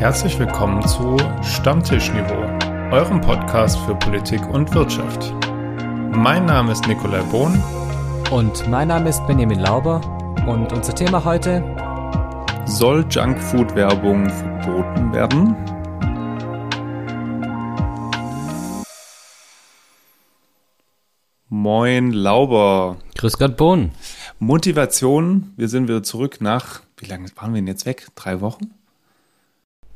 Herzlich willkommen zu Stammtischniveau, eurem Podcast für Politik und Wirtschaft. Mein Name ist Nikolai Bohn. Und mein Name ist Benjamin Lauber. Und unser Thema heute: Soll Junkfood-Werbung verboten werden? Moin Lauber. Grüß Gott Bohn. Motivation, wir sind wieder zurück nach, wie lange waren wir denn jetzt weg? Drei Wochen?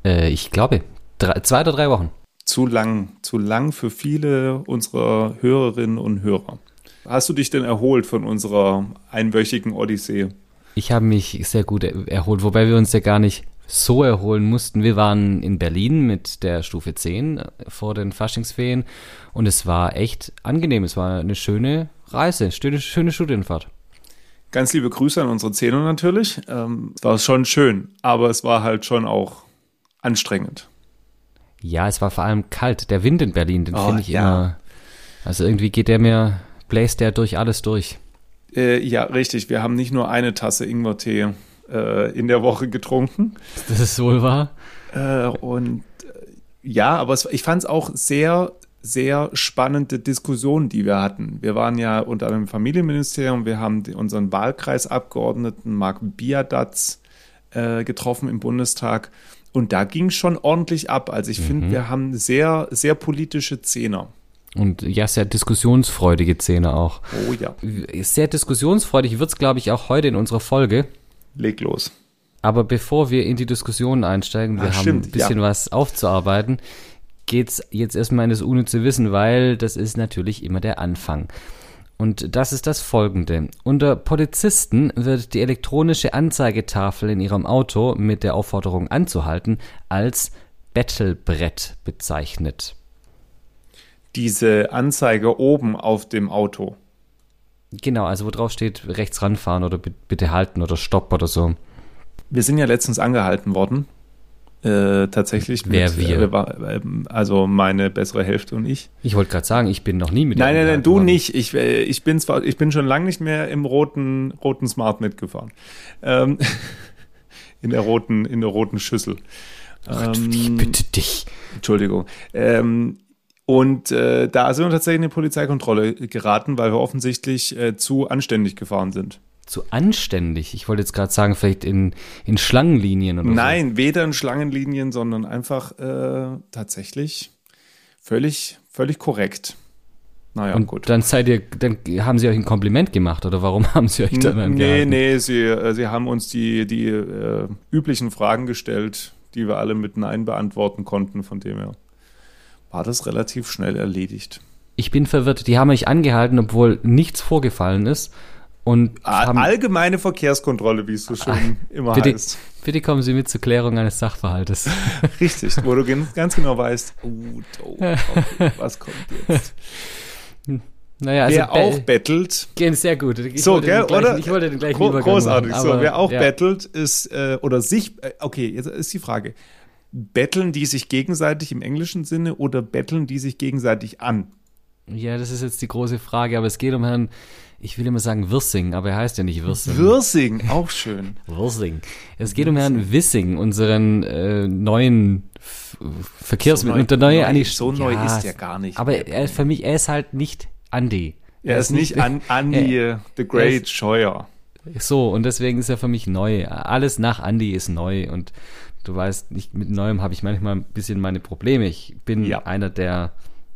Äh, ich glaube, drei, zwei oder drei Wochen. Zu lang, zu lang für viele unserer Hörerinnen und Hörer. Hast du dich denn erholt von unserer einwöchigen Odyssee? Ich habe mich sehr gut erholt, wobei wir uns ja gar nicht so erholen mussten. Wir waren in Berlin mit der Stufe 10 vor den Faschingsferien und es war echt angenehm. Es war eine schöne Reise, schöne, schöne Studienfahrt. Ganz liebe Grüße an unsere Zähne natürlich. Ähm, war schon schön, aber es war halt schon auch anstrengend. Ja, es war vor allem kalt. Der Wind in Berlin, den Oh, finde ich ja. immer. Also irgendwie geht der mir, bläst der durch alles durch. Äh, ja, richtig. Wir haben nicht nur eine Tasse Ingwertee äh, in der Woche getrunken. Das ist wohl wahr. Äh, und äh, ja, aber es, ich fand es auch sehr, sehr spannende Diskussionen, die wir hatten. Wir waren ja unter einem Familienministerium, wir haben unseren Wahlkreisabgeordneten Marc Biadatz äh, getroffen im Bundestag. Und da ging schon ordentlich ab. Also ich finde, wir haben sehr, sehr politische Zehner. Und ja, sehr diskussionsfreudige Szene auch. Oh ja, Sehr diskussionsfreudig wird's, glaube ich, auch heute in unserer Folge. leg los. Aber bevor wir in die Diskussion einsteigen, wir Ah, haben stimmt, ein bisschen ja. was aufzuarbeiten, geht's jetzt erstmal in das unnütze Wissen, weil das ist natürlich immer der Anfang. Und das ist das folgende. Unter Polizisten wird die elektronische Anzeigetafel in ihrem Auto mit der Aufforderung anzuhalten als Battlebrett bezeichnet. Diese Anzeige oben auf dem Auto. Genau, also wo drauf steht, rechts ranfahren oder bi- bitte halten oder stopp oder so. Wir sind ja letztens angehalten worden. Äh, tatsächlich. Wer wir? Äh, ähm, also meine bessere Hälfte und ich. Ich wollte gerade sagen, ich bin noch nie mit Nein, nein, nein, du worden. nicht. Ich, äh, ich bin zwar, ich bin schon lange nicht mehr im roten, roten Smart mitgefahren. Ähm, in der roten, in der roten Schüssel. Ach, ich Ähm, bitte dich. Entschuldigung. Ähm, und äh, da sind wir tatsächlich in eine Polizeikontrolle geraten, weil wir offensichtlich äh, zu anständig gefahren sind. Zu anständig. Ich wollte jetzt gerade sagen, vielleicht in, in Schlangenlinien oder Nein, weder in Schlangenlinien, sondern einfach äh, tatsächlich völlig, völlig korrekt. Naja, so. Und gut. dann seid ihr, dann haben sie euch ein Kompliment gemacht oder warum haben sie euch dann nee, angehalten? nee, sie, äh, sie haben uns die, die äh, üblichen Fragen gestellt, die wir alle mit Nein beantworten konnten, von dem her war das relativ schnell erledigt. Ich bin verwirrt. Die haben euch angehalten, obwohl nichts vorgefallen ist. Und haben, Allgemeine Verkehrskontrolle, wie es so schön immer bitte, heißt. bitte kommen Sie mit zur Klärung eines Sachverhaltes. Richtig, wo du ganz genau weißt, oh, oh, okay, was kommt jetzt. Naja, also Wer auch Be- bettelt, gehen sehr gut. Ich so, wollte gell, den gleichen, oder? Ich wollte den gleichen Gro- Übergang Großartig, machen, so. aber, Wer auch ja. bettelt, ist, äh, oder sich, äh, okay, jetzt ist die Frage. Betteln die sich gegenseitig im englischen Sinne oder betteln die sich gegenseitig an? Ja, das ist jetzt die große Frage, aber es geht um Herrn, ich will immer sagen Wirsing, aber er heißt ja nicht Wirsing. Wirsing, auch schön. Wirsing. Es geht um Herrn Wissing, unseren äh, neuen Verkehrsminister. Und der neue neu- eigentlich, so neu ist der gar nicht. Aber er, für mich, er ist halt nicht Andy. Er ist nicht an, Andy äh, the er Great ist- Scheuer. So, und deswegen ist er für mich neu. Alles nach Andy ist neu. Und du weißt, nicht, mit Neuem habe ich manchmal ein bisschen meine Probleme. Ich bin Ja. einer der,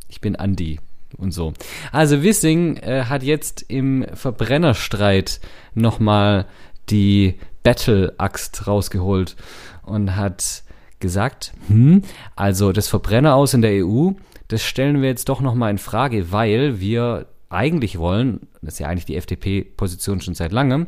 ich bin Andy und so. Also Wissing äh, hat jetzt im Verbrennerstreit nochmal die Battle-Axt rausgeholt und hat gesagt, hm, also das Verbrenner aus in der EU, das stellen wir jetzt doch nochmal in Frage, weil wir eigentlich wollen, das ist ja eigentlich die FDP-Position schon seit langem,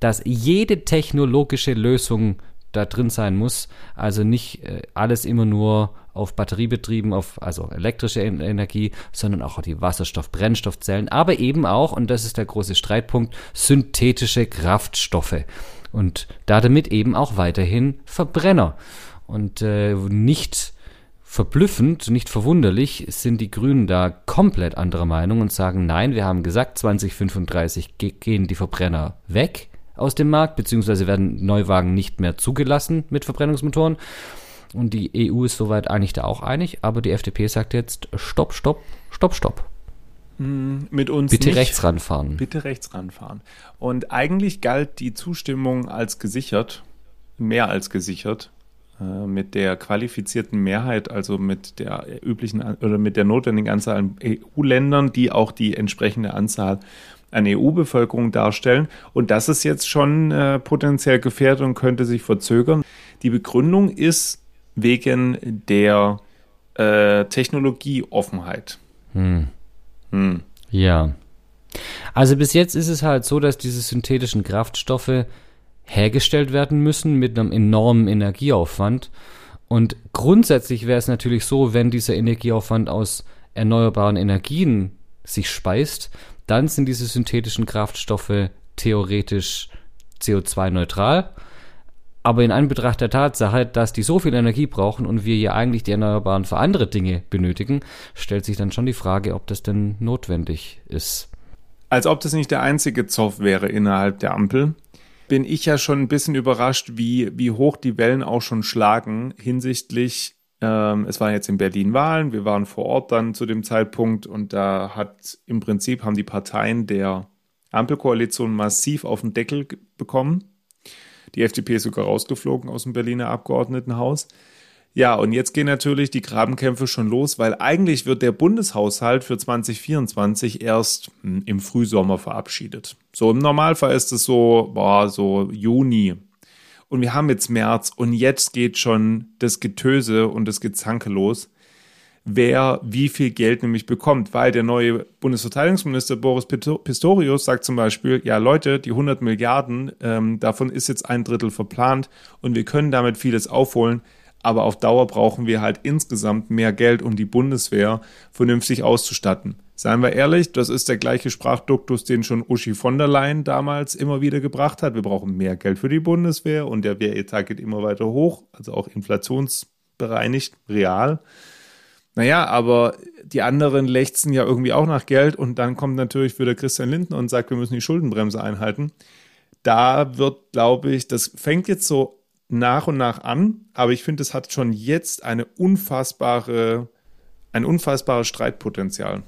dass jede technologische Lösung da drin sein muss. Also nicht äh, alles immer nur auf Batteriebetrieben, auf also elektrische En- Energie, sondern auch die Wasserstoff-Brennstoffzellen, aber eben auch, und das ist der große Streitpunkt, synthetische Kraftstoffe. Und da damit eben auch weiterhin Verbrenner. Und äh, nicht verblüffend, nicht verwunderlich, sind die Grünen da komplett anderer Meinung und sagen, nein, wir haben gesagt, 2035 ge gehen die Verbrenner weg aus dem Markt, beziehungsweise werden Neuwagen nicht mehr zugelassen mit Verbrennungsmotoren. Und die EU ist soweit eigentlich da auch einig, aber die FDP sagt jetzt, stopp, stopp, stopp, stopp. Hm, mit uns Bitte nicht. rechts ranfahren. Bitte rechts ranfahren. Und eigentlich galt die Zustimmung als gesichert, mehr als gesichert, äh, mit der qualifizierten Mehrheit, also mit der üblichen oder mit der notwendigen Anzahl an EU-Ländern, die auch die entsprechende Anzahl an EU-Bevölkerung darstellen. Und das ist jetzt schon äh, potenziell gefährdet und könnte sich verzögern. Die Begründung ist wegen der äh, Technologieoffenheit. Hm. Hm. Ja. Also bis jetzt ist es halt so, dass diese synthetischen Kraftstoffe hergestellt werden müssen mit einem enormen Energieaufwand. Und grundsätzlich wäre es natürlich so, wenn dieser Energieaufwand aus erneuerbaren Energien sich speist, dann sind diese synthetischen Kraftstoffe theoretisch CO2-neutral. Aber in Anbetracht der Tatsache, dass die so viel Energie brauchen und wir hier eigentlich die Erneuerbaren für andere Dinge benötigen, stellt sich dann schon die Frage, ob das denn notwendig ist. Als ob das nicht der einzige Zoff wäre innerhalb der Ampel, bin ich ja schon ein bisschen überrascht, wie, wie hoch die Wellen auch schon schlagen hinsichtlich, ähm, es waren jetzt in Berlin Wahlen, wir waren vor Ort dann zu dem Zeitpunkt und da hat im Prinzip haben die Parteien der Ampelkoalition massiv auf den Deckel bekommen die FDP ist sogar rausgeflogen aus dem Berliner Abgeordnetenhaus. Ja, und jetzt gehen natürlich die Grabenkämpfe schon los, weil eigentlich wird der Bundeshaushalt für 2024 erst hm, im Frühsommer verabschiedet. So im Normalfall ist es so, boah, so Juni. Und wir haben jetzt März und jetzt geht schon das Getöse und das Gezanke los wer wie viel Geld nämlich bekommt, weil der neue Bundesverteidigungsminister Boris Pistorius sagt zum Beispiel, ja Leute, die 100 Milliarden, ähm, davon ist jetzt ein Drittel verplant und wir können damit vieles aufholen, aber auf Dauer brauchen wir halt insgesamt mehr Geld, um die Bundeswehr vernünftig auszustatten. Seien wir ehrlich, das ist der gleiche Sprachduktus, den schon Uschi von der Leyen damals immer wieder gebracht hat. Wir brauchen mehr Geld für die Bundeswehr und der Wehretat geht immer weiter hoch, also auch inflationsbereinigt, real. Naja, aber die anderen lechzen ja irgendwie auch nach Geld und dann kommt natürlich wieder Christian Lindner und sagt, wir müssen die Schuldenbremse einhalten. Da wird, glaube ich, das fängt jetzt so nach und nach an, aber ich finde, es hat schon jetzt eine unfassbare, ein unfassbares Streitpotenzial.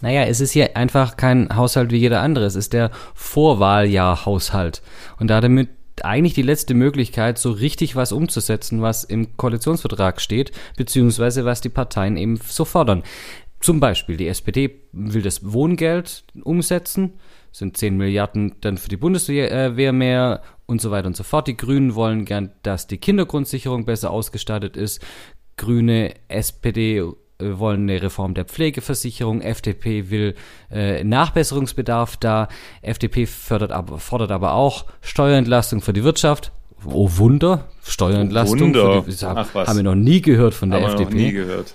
Naja, es ist hier einfach kein Haushalt wie jeder andere. Es ist der Vorwahljahr-Haushalt. Und damit eigentlich die letzte Möglichkeit, so richtig was umzusetzen, was im Koalitionsvertrag steht, beziehungsweise was die Parteien eben so fordern. Zum Beispiel, die SPD will das Wohngeld umsetzen, sind 10 Milliarden dann für die Bundeswehr mehr und so weiter und so fort. Die Grünen wollen gern, dass die Kindergrundsicherung besser ausgestattet ist. Grüne, SPD äh, wollen eine Reform der Pflegeversicherung, FDP will äh, Nachbesserungsbedarf da, FDP fördert aber, fordert aber auch Steuerentlastung für die Wirtschaft. Oh Wunder, Steuerentlastung. Oh Wunder. Die, Ach, haben wir noch nie gehört von der haben FDP. Wir noch nie gehört.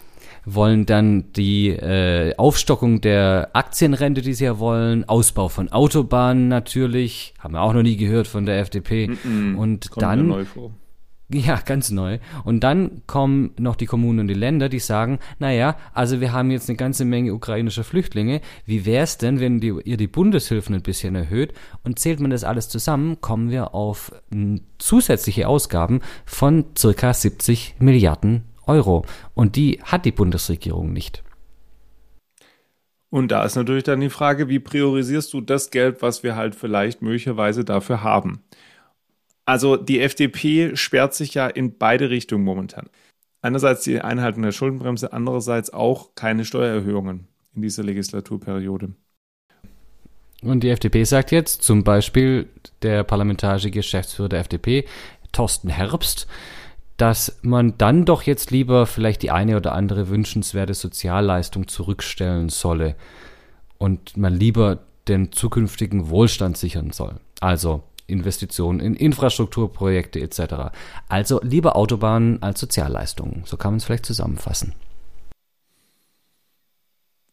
Wollen dann die äh, Aufstockung der Aktienrente, die sie ja wollen, Ausbau von Autobahnen natürlich, haben wir auch noch nie gehört von der FDP. Mm -mm, Und dann ja, ganz neu. Und dann kommen noch die Kommunen und die Länder, die sagen, naja, also wir haben jetzt eine ganze Menge ukrainischer Flüchtlinge. Wie wäre es denn, wenn die, ihr die Bundeshilfen ein bisschen erhöht? Und zählt man das alles zusammen, kommen wir auf zusätzliche Ausgaben von circa 70 Milliarden Euro. Und die hat die Bundesregierung nicht. Und da ist natürlich dann die Frage, wie priorisierst du das Geld, was wir halt vielleicht möglicherweise dafür haben? Also die FDP sperrt sich ja in beide Richtungen momentan. Einerseits die Einhaltung der Schuldenbremse, andererseits auch keine Steuererhöhungen in dieser Legislaturperiode. Und die FDP sagt jetzt, zum Beispiel der parlamentarische Geschäftsführer der FDP, Thorsten Herbst, dass man dann doch jetzt lieber vielleicht die eine oder andere wünschenswerte Sozialleistung zurückstellen solle und man lieber den zukünftigen Wohlstand sichern soll. Also Investitionen in Infrastrukturprojekte etc. Also lieber Autobahnen als Sozialleistungen. So kann man es vielleicht zusammenfassen.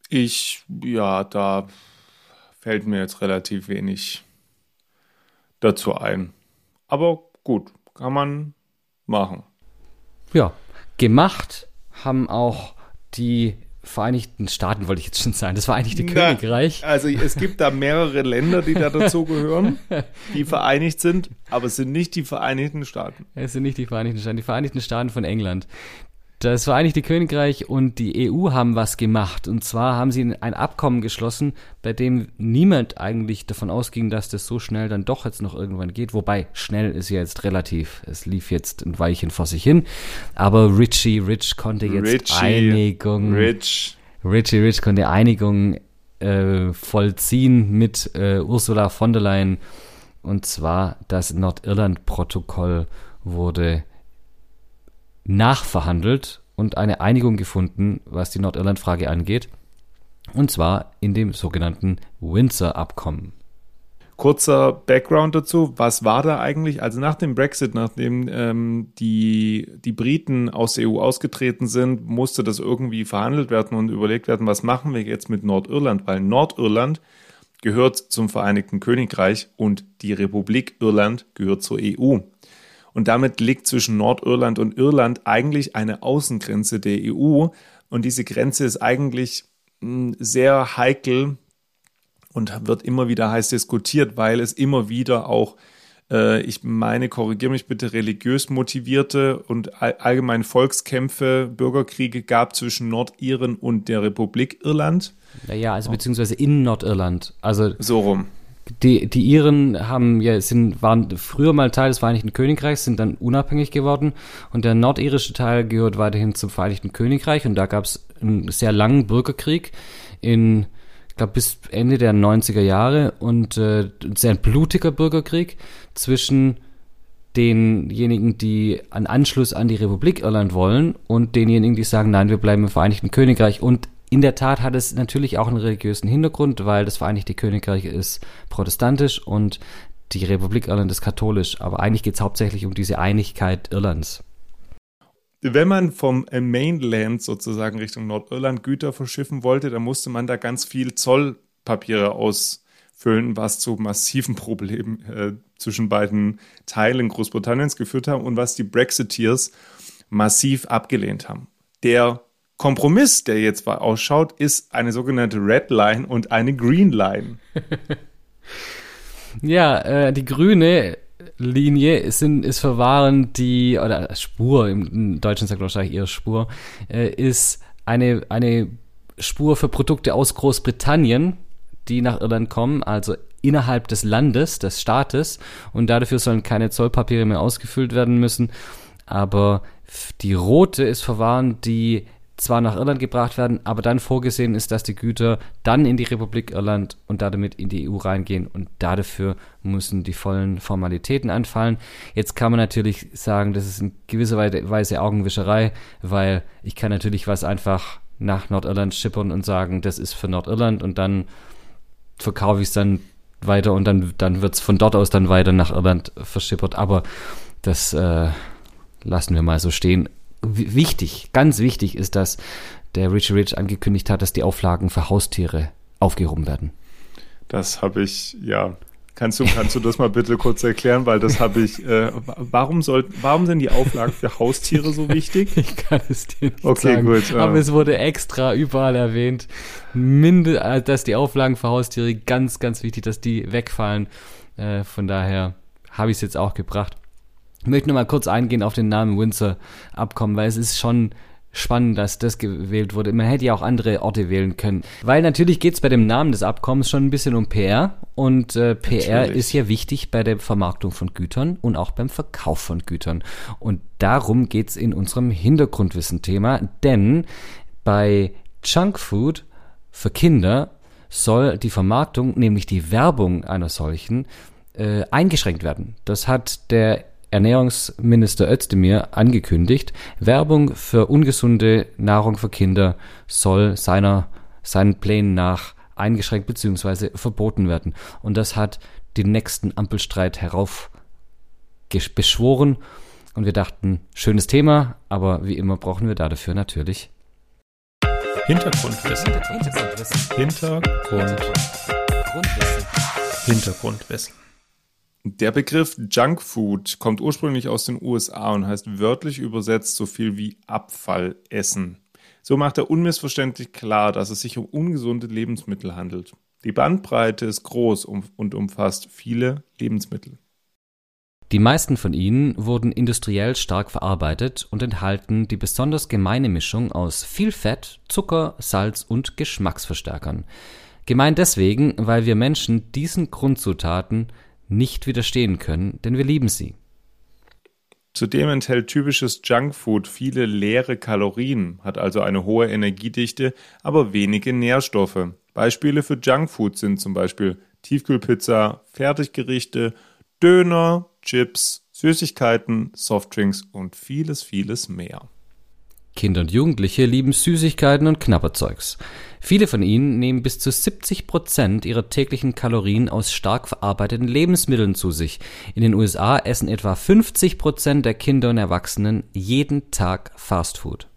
Ich, ja, da fällt mir jetzt relativ wenig dazu ein. Aber gut, kann man machen. Ja, gemacht haben auch die Vereinigten Staaten, wollte ich jetzt schon sagen, das Vereinigte Na, Königreich. Also es gibt da mehrere Länder, die da dazu gehören, die vereinigt sind, aber es sind nicht die Vereinigten Staaten. Es sind nicht die Vereinigten Staaten, die Vereinigten Staaten von England. Das Vereinigte Königreich und die EU haben was gemacht. Und zwar haben sie ein Abkommen geschlossen, bei dem niemand eigentlich davon ausging, dass das so schnell dann doch jetzt noch irgendwann geht. Wobei, schnell ist ja jetzt relativ. Es lief jetzt ein Weilchen vor sich hin. Aber Richie Rich konnte jetzt Richie, Einigung. Rich. Richie Rich konnte Einigung äh, vollziehen mit äh, Ursula von der Leyen. Und zwar das Nordirland-Protokoll wurde nachverhandelt und eine Einigung gefunden, was die Nordirland-Frage angeht. Und zwar in dem sogenannten Windsor-Abkommen. Kurzer Background dazu. Was war da eigentlich? Also nach dem Brexit, nachdem ähm, die, die Briten aus der EU ausgetreten sind, musste das irgendwie verhandelt werden und überlegt werden, was machen wir jetzt mit Nordirland? Weil Nordirland gehört zum Vereinigten Königreich und die Republik Irland gehört zur EU. Und damit liegt zwischen Nordirland und Irland eigentlich eine Außengrenze der EU. Und diese Grenze ist eigentlich hm, sehr heikel und wird immer wieder heiß diskutiert, weil es immer wieder auch, äh, ich meine, korrigiere mich bitte, religiös motivierte und allgemein Volkskämpfe, Bürgerkriege gab zwischen Nordiren und der Republik Irland. Naja, also beziehungsweise in Nordirland. Also so rum die, die Iren haben ja, sind, waren früher mal Teil des Vereinigten Königreichs, sind dann unabhängig geworden. Und der nordirische Teil gehört weiterhin zum Vereinigten Königreich. Und da gab es einen sehr langen Bürgerkrieg in, ich glaube, bis Ende der 90er Jahre. Und äh, ein sehr blutiger Bürgerkrieg zwischen denjenigen, die einen Anschluss an die Republik Irland wollen und denjenigen, die sagen, nein, wir bleiben im Vereinigten Königreich. Und in der Tat hat es natürlich auch einen religiösen Hintergrund, weil das Vereinigte Königreich ist protestantisch und die Republik Irland ist katholisch. Aber eigentlich geht es hauptsächlich um diese Einigkeit Irlands. Wenn man vom Mainland sozusagen Richtung Nordirland Güter verschiffen wollte, dann musste man da ganz viel Zollpapiere ausfüllen, was zu massiven Problemen äh, zwischen beiden Teilen Großbritanniens geführt haben und was die Brexiteers massiv abgelehnt haben. Der Kompromiss, der jetzt ausschaut, ist eine sogenannte Red Line und eine Green Line. ja, äh, die grüne Linie ist, ist verwahren die, oder Spur, im Deutschen sagt wahrscheinlich eher Spur, äh, ist eine, eine Spur für Produkte aus Großbritannien, die nach Irland kommen, also innerhalb des Landes, des Staates, und dafür sollen keine Zollpapiere mehr ausgefüllt werden müssen. Aber die rote ist verwahren die zwar nach Irland gebracht werden, aber dann vorgesehen ist, dass die Güter dann in die Republik Irland und damit in die EU reingehen und dafür müssen die vollen Formalitäten anfallen. Jetzt kann man natürlich sagen, das ist in gewisser Weise Augenwischerei, weil ich kann natürlich was einfach nach Nordirland schippern und sagen, das ist für Nordirland und dann verkaufe ich es dann weiter und dann, dann wird es von dort aus dann weiter nach Irland verschippert. Aber das äh, lassen wir mal so stehen wichtig, ganz wichtig ist, dass der Richie Rich angekündigt hat, dass die Auflagen für Haustiere aufgehoben werden. Das habe ich, ja. Kannst du, kannst du das mal bitte kurz erklären, weil das habe ich. Äh, warum soll, warum sind die Auflagen für Haustiere so wichtig? Ich kann es dir nicht okay, sagen. Gut, Aber es wurde extra überall erwähnt, minde, äh, dass die Auflagen für Haustiere ganz, ganz wichtig, dass die wegfallen. Äh, von daher habe ich es jetzt auch gebracht. Ich möchte nur mal kurz eingehen auf den Namen Windsor-Abkommen, weil es ist schon spannend, dass das gewählt wurde. Man hätte ja auch andere Orte wählen können. Weil natürlich geht es bei dem Namen des Abkommens schon ein bisschen um PR. Und äh, PR natürlich. ist ja wichtig bei der Vermarktung von Gütern und auch beim Verkauf von Gütern. Und darum geht es in unserem Hintergrundwissen-Thema. Denn bei Junkfood für Kinder soll die Vermarktung, nämlich die Werbung einer solchen, äh, eingeschränkt werden. Das hat der Ernährungsminister Özdemir angekündigt, Werbung für ungesunde Nahrung für Kinder soll seiner, seinen Plänen nach eingeschränkt bzw. verboten werden. Und das hat den nächsten Ampelstreit heraufbeschworen. Und wir dachten, schönes Thema, aber wie immer brauchen wir dafür natürlich Hintergrundwissen. Hintergrundwissen. Hintergrund. Hintergrundwissen. Der Begriff Junkfood kommt ursprünglich aus den USA und heißt wörtlich übersetzt so viel wie Abfallessen. So macht er unmissverständlich klar, dass es sich um ungesunde Lebensmittel handelt. Die Bandbreite ist groß und umfasst viele Lebensmittel. Die meisten von ihnen wurden industriell stark verarbeitet und enthalten die besonders gemeine Mischung aus viel Fett, Zucker, Salz und Geschmacksverstärkern. Gemein deswegen, weil wir Menschen diesen Grundzutaten nicht widerstehen können, denn wir lieben sie. Zudem enthält typisches Junkfood viele leere Kalorien, hat also eine hohe Energiedichte, aber wenige Nährstoffe. Beispiele für Junkfood sind zum Beispiel Tiefkühlpizza, Fertiggerichte, Döner, Chips, Süßigkeiten, Softdrinks und vieles, vieles mehr. Kinder und Jugendliche lieben Süßigkeiten und Knabberzeugs. Viele von ihnen nehmen bis zu 70 Prozent ihrer täglichen Kalorien aus stark verarbeiteten Lebensmitteln zu sich. In den USA essen etwa 50 Prozent der Kinder und Erwachsenen jeden Tag Fastfood.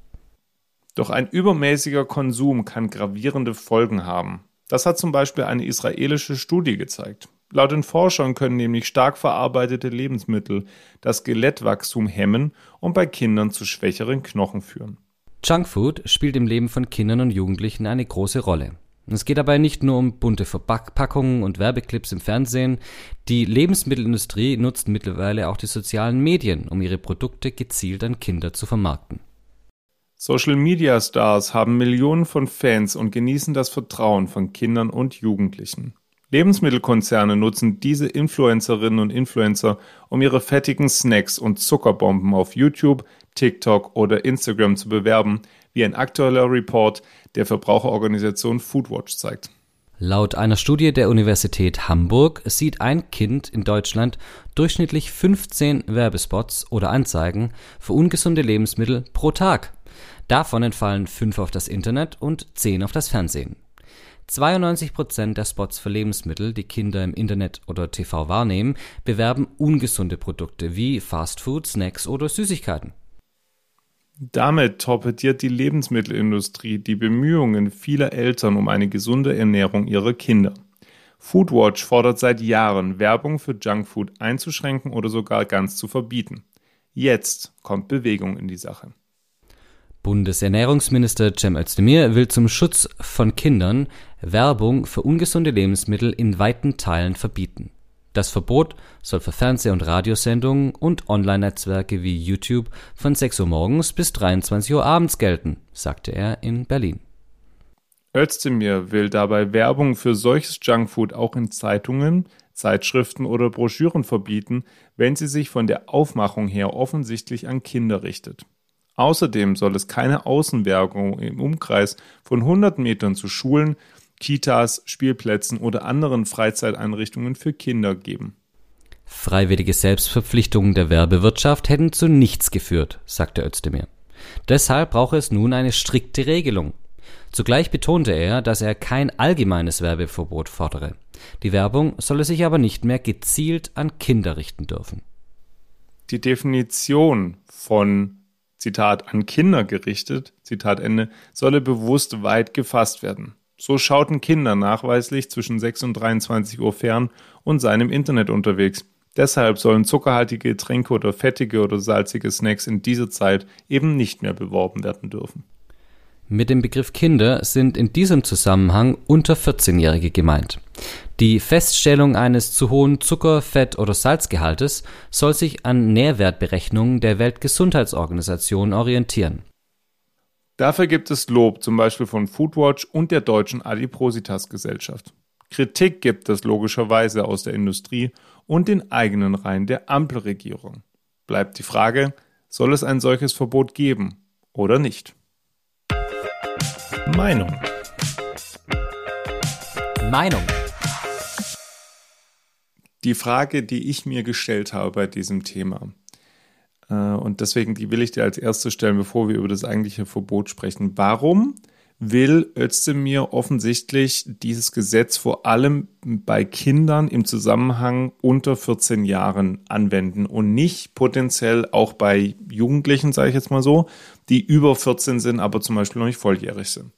Doch ein übermäßiger Konsum kann gravierende Folgen haben. Das hat zum Beispiel eine israelische Studie gezeigt. Laut den Forschern können nämlich stark verarbeitete Lebensmittel das Skelettwachstum hemmen und bei Kindern zu schwächeren Knochen führen. Junkfood spielt im Leben von Kindern und Jugendlichen eine große Rolle. Es geht dabei nicht nur um bunte Verpackungen und Werbeclips im Fernsehen. Die Lebensmittelindustrie nutzt mittlerweile auch die sozialen Medien, um ihre Produkte gezielt an Kinder zu vermarkten. Social Media Stars haben Millionen von Fans und genießen das Vertrauen von Kindern und Jugendlichen. Lebensmittelkonzerne nutzen diese Influencerinnen und Influencer, um ihre fettigen Snacks und Zuckerbomben auf YouTube, TikTok oder Instagram zu bewerben, wie ein aktueller Report der Verbraucherorganisation Foodwatch zeigt. Laut einer Studie der Universität Hamburg sieht ein Kind in Deutschland durchschnittlich 15 Werbespots oder Anzeigen für ungesunde Lebensmittel pro Tag. Davon entfallen fünf auf das Internet und zehn auf das Fernsehen. 92 Prozent der Spots für Lebensmittel, die Kinder im Internet oder TV wahrnehmen, bewerben ungesunde Produkte wie Fastfood, Snacks oder Süßigkeiten. Damit torpediert die Lebensmittelindustrie die Bemühungen vieler Eltern um eine gesunde Ernährung ihrer Kinder. Foodwatch fordert seit Jahren, Werbung für Junkfood einzuschränken oder sogar ganz zu verbieten. Jetzt kommt Bewegung in die Sache. Bundesernährungsminister Cem Özdemir will zum Schutz von Kindern Werbung für ungesunde Lebensmittel in weiten Teilen verbieten. Das Verbot soll für Fernseh- und Radiosendungen und Online-Netzwerke wie YouTube von 6 Uhr morgens bis 23 Uhr abends gelten, sagte er in Berlin. Özdemir will dabei Werbung für solches Junkfood auch in Zeitungen, Zeitschriften oder Broschüren verbieten, wenn sie sich von der Aufmachung her offensichtlich an Kinder richtet. Außerdem soll es keine Außenwerbung im Umkreis von 100 Metern zu Schulen, Kitas, Spielplätzen oder anderen Freizeiteinrichtungen für Kinder geben. Freiwillige Selbstverpflichtungen der Werbewirtschaft hätten zu nichts geführt, sagte Özdemir. Deshalb brauche es nun eine strikte Regelung. Zugleich betonte er, dass er kein allgemeines Werbeverbot fordere. Die Werbung solle sich aber nicht mehr gezielt an Kinder richten dürfen. Die Definition von Zitat, an Kinder gerichtet, Zitat Ende, solle bewusst weit gefasst werden. So schauten Kinder nachweislich zwischen 6 und 23 Uhr fern und seien im Internet unterwegs. Deshalb sollen zuckerhaltige Getränke oder fettige oder salzige Snacks in dieser Zeit eben nicht mehr beworben werden dürfen. Mit dem Begriff Kinder sind in diesem Zusammenhang unter 14-Jährige gemeint. Die Feststellung eines zu hohen Zucker-, Fett- oder Salzgehaltes soll sich an Nährwertberechnungen der Weltgesundheitsorganisation orientieren. Dafür gibt es Lob, zum Beispiel von Foodwatch und der Deutschen Adipositas Gesellschaft. Kritik gibt es logischerweise aus der Industrie und den eigenen Reihen der Ampelregierung. Bleibt die Frage, soll es ein solches Verbot geben oder nicht? Meinung. Meinung. Die Frage, die ich mir gestellt habe bei diesem Thema, und deswegen die will ich dir als erste stellen, bevor wir über das eigentliche Verbot sprechen. Warum will Özdemir offensichtlich dieses Gesetz vor allem bei Kindern im Zusammenhang unter 14 Jahren anwenden und nicht potenziell auch bei Jugendlichen, sage ich jetzt mal so, die über 14 sind, aber zum Beispiel noch nicht volljährig sind?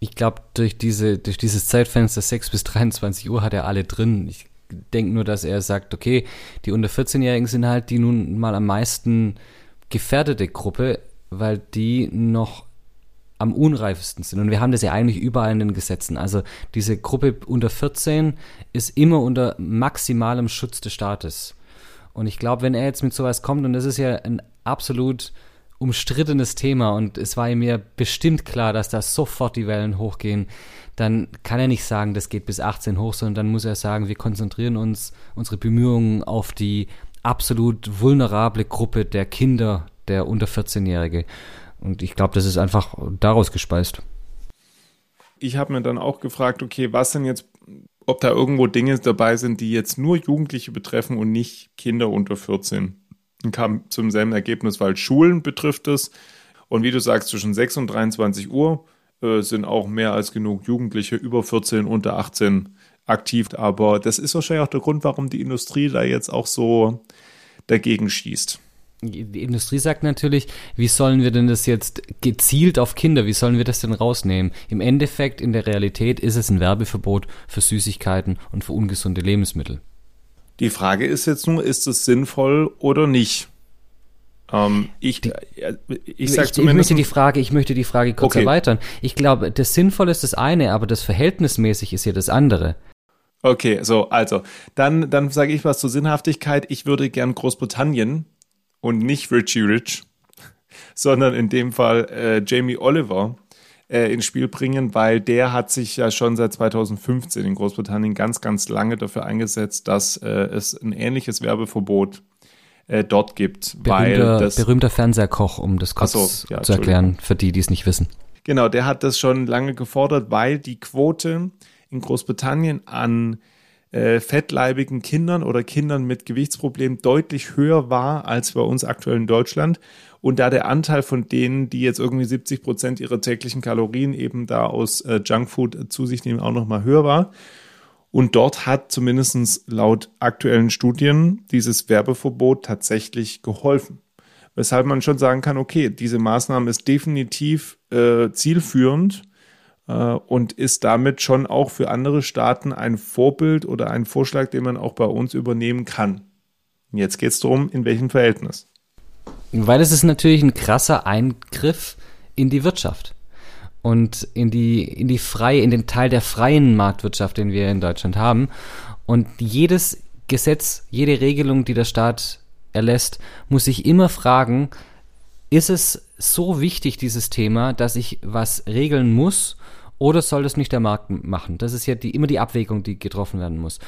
Ich glaube, durch, diese, durch dieses Zeitfenster 6 bis 23 Uhr hat er alle drin. Ich denke nur, dass er sagt, okay, die unter 14-Jährigen sind halt die nun mal am meisten gefährdete Gruppe, weil die noch am unreifesten sind. Und wir haben das ja eigentlich überall in den Gesetzen. Also diese Gruppe unter 14 ist immer unter maximalem Schutz des Staates. Und ich glaube, wenn er jetzt mit sowas kommt, und das ist ja ein absolut umstrittenes Thema und es war mir bestimmt klar, dass da sofort die Wellen hochgehen, dann kann er nicht sagen, das geht bis 18 hoch, sondern dann muss er sagen, wir konzentrieren uns, unsere Bemühungen auf die absolut vulnerable Gruppe der Kinder, der unter 14-Jährige. Und ich glaube, das ist einfach daraus gespeist. Ich habe mir dann auch gefragt, okay, was denn jetzt, ob da irgendwo Dinge dabei sind, die jetzt nur Jugendliche betreffen und nicht Kinder unter 14. Und kam zum selben Ergebnis, weil Schulen betrifft es. Und wie du sagst, zwischen 6 und 23 Uhr äh, sind auch mehr als genug Jugendliche über 14, unter 18 aktiv. Aber das ist wahrscheinlich auch der Grund, warum die Industrie da jetzt auch so dagegen schießt. Die Industrie sagt natürlich, wie sollen wir denn das jetzt gezielt auf Kinder, wie sollen wir das denn rausnehmen? Im Endeffekt, in der Realität ist es ein Werbeverbot für Süßigkeiten und für ungesunde Lebensmittel. Die Frage ist jetzt nur, ist es sinnvoll oder nicht? Ähm, ich, die, äh, ich, sag ich, ich möchte die Frage, ich möchte die Frage kurz okay. erweitern. Ich glaube, das Sinnvolle ist das eine, aber das verhältnismäßig ist ja das andere. Okay, so, also, dann, dann sage ich was zur Sinnhaftigkeit. Ich würde gern Großbritannien und nicht Richie Rich, sondern in dem Fall äh, Jamie Oliver äh, ins Spiel bringen, weil der hat sich ja schon seit 2015 in Großbritannien ganz, ganz lange dafür eingesetzt, dass äh, es ein ähnliches Werbeverbot äh, dort gibt. Berühmter, weil das, berühmter Fernsehkoch, um das kurz so, ja, zu erklären, für die, die es nicht wissen. Genau, der hat das schon lange gefordert, weil die Quote in Großbritannien an äh, fettleibigen Kindern oder Kindern mit Gewichtsproblemen deutlich höher war als bei uns aktuell in Deutschland. Und da der Anteil von denen, die jetzt irgendwie 70 Prozent ihrer täglichen Kalorien eben da aus äh, Junkfood zu sich nehmen, auch nochmal höher war. Und dort hat zumindest laut aktuellen Studien dieses Werbeverbot tatsächlich geholfen. Weshalb man schon sagen kann, okay, diese Maßnahme ist definitiv äh, zielführend äh, und ist damit schon auch für andere Staaten ein Vorbild oder ein Vorschlag, den man auch bei uns übernehmen kann. Jetzt geht es darum, in welchem Verhältnis. Weil es ist natürlich ein krasser Eingriff in die Wirtschaft und in die, in die freie, in den Teil der freien Marktwirtschaft, den wir in Deutschland haben. Und jedes Gesetz, jede Regelung, die der Staat erlässt, muss sich immer fragen, ist es so wichtig, dieses Thema, dass ich was regeln muss oder soll das nicht der Markt machen? Das ist ja die, immer die Abwägung, die getroffen werden muss.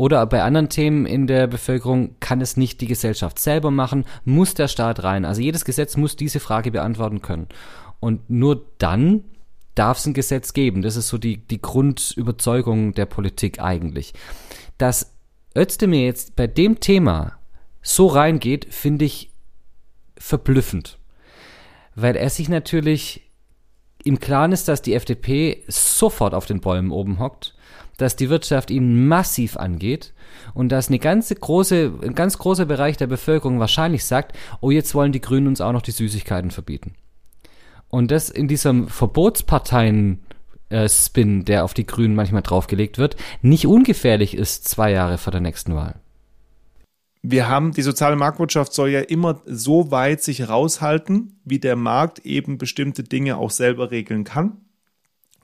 Oder bei anderen Themen in der Bevölkerung kann es nicht die Gesellschaft selber machen, muss der Staat rein. Also jedes Gesetz muss diese Frage beantworten können. Und nur dann darf es ein Gesetz geben. Das ist so die, die Grundüberzeugung der Politik eigentlich. Dass Özdemir jetzt bei dem Thema so reingeht, finde ich verblüffend weil er sich natürlich im Klaren ist, dass die FDP sofort auf den Bäumen oben hockt, dass die Wirtschaft ihn massiv angeht und dass eine ganze große, ein ganz großer Bereich der Bevölkerung wahrscheinlich sagt, oh, jetzt wollen die Grünen uns auch noch die Süßigkeiten verbieten. Und das in diesem Verbotsparteien Spin, der auf die Grünen manchmal draufgelegt wird, nicht ungefährlich ist zwei Jahre vor der nächsten Wahl wir haben, die soziale Marktwirtschaft soll ja immer so weit sich raushalten, wie der Markt eben bestimmte Dinge auch selber regeln kann,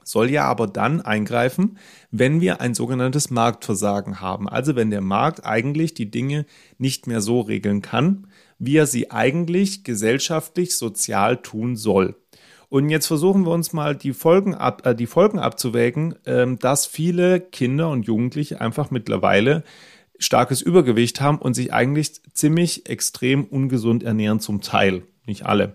soll ja aber dann eingreifen, wenn wir ein sogenanntes Marktversagen haben. Also wenn der Markt eigentlich die Dinge nicht mehr so regeln kann, wie er sie eigentlich gesellschaftlich, sozial tun soll. Und jetzt versuchen wir uns mal die Folgen, ab, äh, die Folgen abzuwägen, äh, dass viele Kinder und Jugendliche einfach mittlerweile starkes Übergewicht haben und sich eigentlich ziemlich extrem ungesund ernähren zum Teil, nicht alle.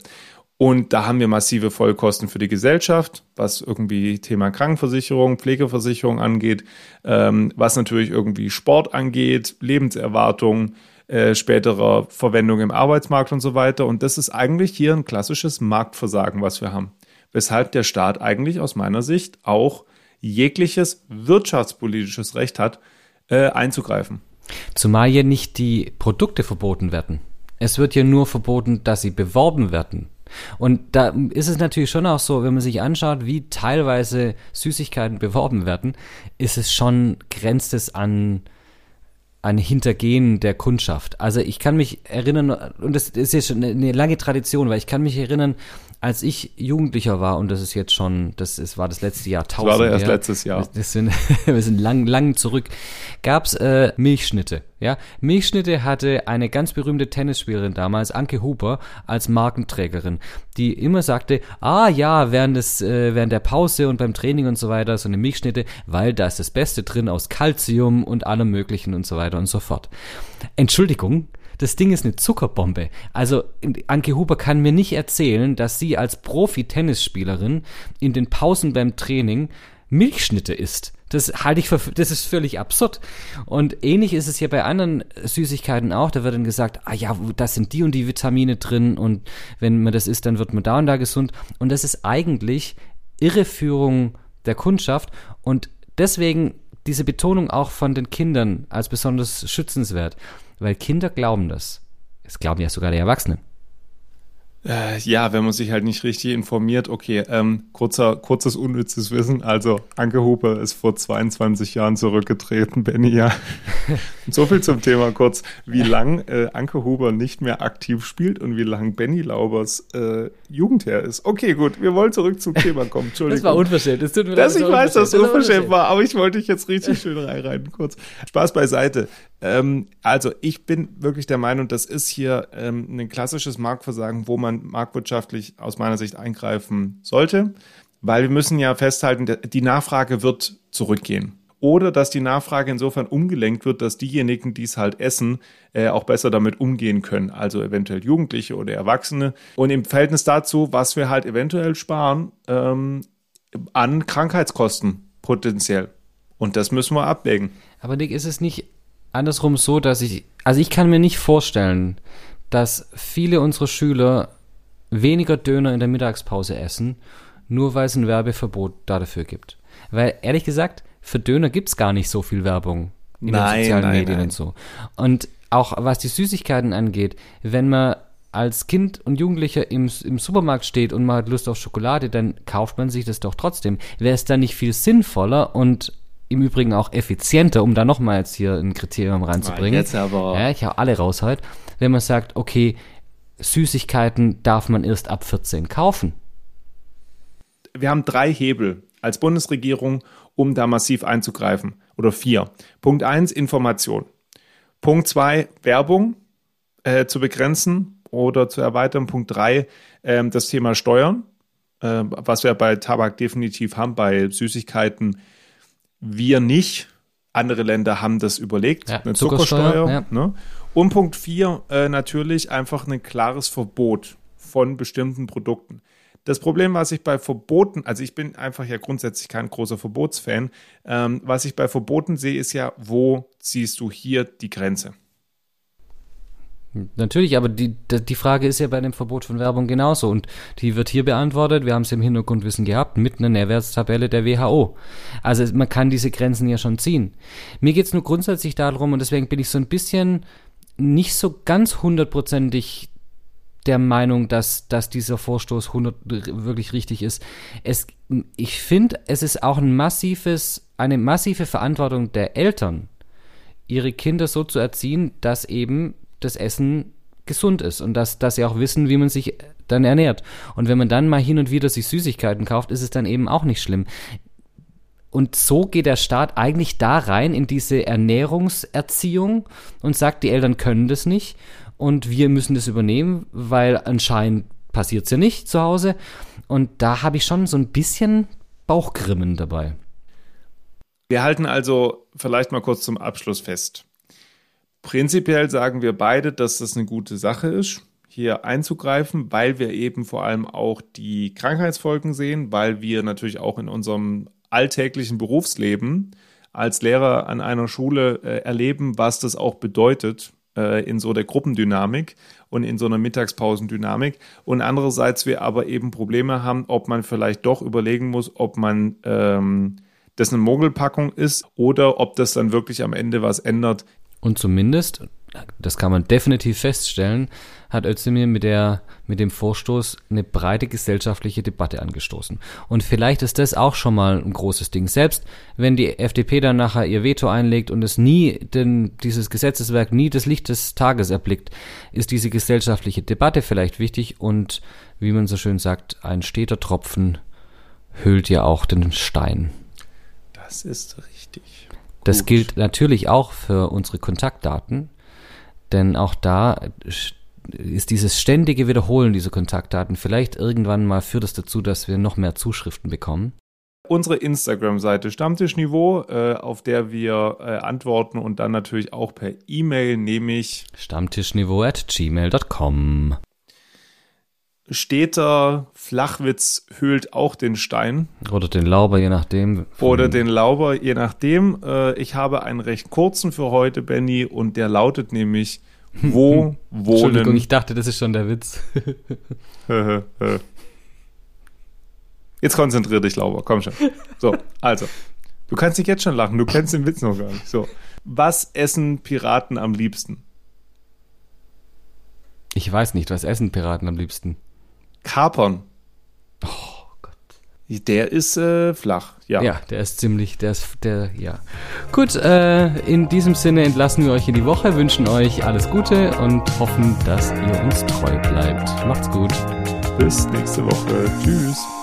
Und da haben wir massive Vollkosten für die Gesellschaft, was irgendwie Thema Krankenversicherung, Pflegeversicherung angeht, ähm, was natürlich irgendwie Sport angeht, Lebenserwartung, äh, späterer Verwendung im Arbeitsmarkt und so weiter. Und das ist eigentlich hier ein klassisches Marktversagen, was wir haben. Weshalb der Staat eigentlich aus meiner Sicht auch jegliches wirtschaftspolitisches Recht hat, äh, einzugreifen. Zumal ja nicht die Produkte verboten werden. Es wird ja nur verboten, dass sie beworben werden. Und da ist es natürlich schon auch so, wenn man sich anschaut, wie teilweise Süßigkeiten beworben werden, ist es schon, grenzt es an, ein Hintergehen der Kundschaft. Also ich kann mich erinnern, und das ist jetzt schon eine lange Tradition, weil ich kann mich erinnern, als ich Jugendlicher war, und das ist jetzt schon, das ist, war das letzte Jahrtausend. Das war erst letztes Jahr. Das sind, wir sind lang, lang zurück. Gab's äh, Milchschnitte. Ja, Milchschnitte hatte eine ganz berühmte Tennisspielerin damals, Anke Huber, als Markenträgerin, die immer sagte, ah ja, während des, äh, während der Pause und beim Training und so weiter, so eine Milchschnitte, weil da ist das Beste drin aus Kalzium und allem Möglichen und so weiter und so fort. Entschuldigung, das Ding ist eine Zuckerbombe. Also Anke Huber kann mir nicht erzählen, dass sie als Profi-Tennisspielerin in den Pausen beim Training Milchschnitte isst. Das halte ich für, das ist völlig absurd. Und ähnlich ist es hier bei anderen Süßigkeiten auch. Da wird dann gesagt, ah ja, da sind die und die Vitamine drin und wenn man das isst, dann wird man da und da gesund. Und das ist eigentlich Irreführung der Kundschaft und deswegen diese Betonung auch von den Kindern als besonders schützenswert. Weil Kinder glauben das. Es glauben ja sogar die Erwachsenen. Äh, ja, wenn man sich halt nicht richtig informiert. Okay, ähm, kurzer, kurzes unnützes Wissen. Also, Anke Huber ist vor 22 Jahren zurückgetreten, Benny, ja. so viel zum Thema kurz, wie lang äh, Anke Huber nicht mehr aktiv spielt und wie lang Benny Laubers äh, Jugendherr ist. Okay, gut, wir wollen zurück zum Thema kommen. Entschuldigung. Das war unverschämt. Das tut mir dass leid, ich weiß, dass es unverschämt war, aber ich wollte dich jetzt richtig schön reinreiten, kurz. Spaß beiseite. Ähm, also, ich bin wirklich der Meinung, das ist hier ähm, ein klassisches Marktversagen, wo man marktwirtschaftlich aus meiner Sicht eingreifen sollte, weil wir müssen ja festhalten, die Nachfrage wird zurückgehen. Oder dass die Nachfrage insofern umgelenkt wird, dass diejenigen, die es halt essen, äh, auch besser damit umgehen können. Also eventuell Jugendliche oder Erwachsene. Und im Verhältnis dazu, was wir halt eventuell sparen ähm, an Krankheitskosten potenziell. Und das müssen wir abwägen. Aber Nick, ist es nicht andersrum so, dass ich, also ich kann mir nicht vorstellen, dass viele unserer Schüler weniger Döner in der Mittagspause essen, nur weil es ein Werbeverbot dafür gibt. Weil ehrlich gesagt, für Döner gibt es gar nicht so viel Werbung in nein, den sozialen nein, Medien nein. und so. Und auch was die Süßigkeiten angeht, wenn man als Kind und Jugendlicher im, im Supermarkt steht und man hat Lust auf Schokolade, dann kauft man sich das doch trotzdem. Wäre es dann nicht viel sinnvoller und im Übrigen auch effizienter, um da nochmal jetzt hier ein Kriterium reinzubringen. Jetzt aber. Ja, ich hau alle raus heute. Wenn man sagt, okay, Süßigkeiten darf man erst ab 14 kaufen. Wir haben drei Hebel als Bundesregierung, um da massiv einzugreifen. Oder vier. Punkt eins Information. Punkt zwei Werbung äh, zu begrenzen oder zu erweitern. Punkt drei äh, das Thema Steuern, äh, was wir bei Tabak definitiv haben, bei Süßigkeiten wir nicht. Andere Länder haben das überlegt, ja, eine Zuckersteuer. Zuckersteuer ja. ne? Und Punkt 4, äh, natürlich einfach ein klares Verbot von bestimmten Produkten. Das Problem, was ich bei Verboten, also ich bin einfach ja grundsätzlich kein großer Verbotsfan, ähm, was ich bei Verboten sehe, ist ja, wo ziehst du hier die Grenze? Natürlich, aber die, die Frage ist ja bei dem Verbot von Werbung genauso und die wird hier beantwortet, wir haben es im Hintergrundwissen gehabt, mit einer Nährwertstabelle der WHO. Also man kann diese Grenzen ja schon ziehen. Mir geht es nur grundsätzlich darum und deswegen bin ich so ein bisschen nicht so ganz hundertprozentig der Meinung, dass, dass dieser Vorstoß 100 wirklich richtig ist. Es, ich finde, es ist auch ein massives, eine massive Verantwortung der Eltern, ihre Kinder so zu erziehen, dass eben das Essen gesund ist und dass, dass sie auch wissen, wie man sich dann ernährt. Und wenn man dann mal hin und wieder sich Süßigkeiten kauft, ist es dann eben auch nicht schlimm. Und so geht der Staat eigentlich da rein in diese Ernährungserziehung und sagt, die Eltern können das nicht und wir müssen das übernehmen, weil anscheinend passiert es ja nicht zu Hause. Und da habe ich schon so ein bisschen Bauchgrimmen dabei. Wir halten also vielleicht mal kurz zum Abschluss fest. Prinzipiell sagen wir beide, dass das eine gute Sache ist, hier einzugreifen, weil wir eben vor allem auch die Krankheitsfolgen sehen, weil wir natürlich auch in unserem alltäglichen Berufsleben als Lehrer an einer Schule äh, erleben, was das auch bedeutet äh, in so der Gruppendynamik und in so einer Mittagspausendynamik. Und andererseits wir aber eben Probleme haben, ob man vielleicht doch überlegen muss, ob man ähm, das eine Mogelpackung ist oder ob das dann wirklich am Ende was ändert. Und zumindest das kann man definitiv feststellen, hat Özdemir mit, der, mit dem Vorstoß eine breite gesellschaftliche Debatte angestoßen. Und vielleicht ist das auch schon mal ein großes Ding. Selbst wenn die FDP dann nachher ihr Veto einlegt und es nie, denn dieses Gesetzeswerk nie das Licht des Tages erblickt, ist diese gesellschaftliche Debatte vielleicht wichtig und, wie man so schön sagt, ein steter Tropfen hüllt ja auch den Stein. Das ist richtig. Das Gut. gilt natürlich auch für unsere Kontaktdaten, denn auch da ist dieses ständige Wiederholen dieser Kontaktdaten vielleicht irgendwann mal führt es dazu, dass wir noch mehr Zuschriften bekommen. Unsere Instagram-Seite Stammtischniveau, äh, auf der wir äh, antworten und dann natürlich auch per E-Mail, nämlich Stammtischniveau at gmail.com. steter Flachwitz höhlt auch den Stein Oder den Lauber, je nachdem. oder den Lauber, je nachdem. Äh, ich habe einen recht kurzen für heute, Benny, und der lautet nämlich, wo Entschuldigung, wohnen ich dachte, das ist schon der Witz. Jetzt konzentrier dich, Lauber. Komm schon. So, also. Du kannst dich jetzt schon lachen. Du kennst den Witz noch gar nicht. So. Was essen Piraten am liebsten? Ich weiß nicht, was essen Piraten am liebsten? Kapern. Oh Gott. Der ist äh, flach. Ja. Ja, der ist ziemlich, der ist, der, ja. Gut, äh, in diesem Sinne entlassen wir euch in die Woche, wünschen euch alles Gute und hoffen, dass ihr uns treu bleibt. Macht's gut. Bis nächste Woche. Tschüss.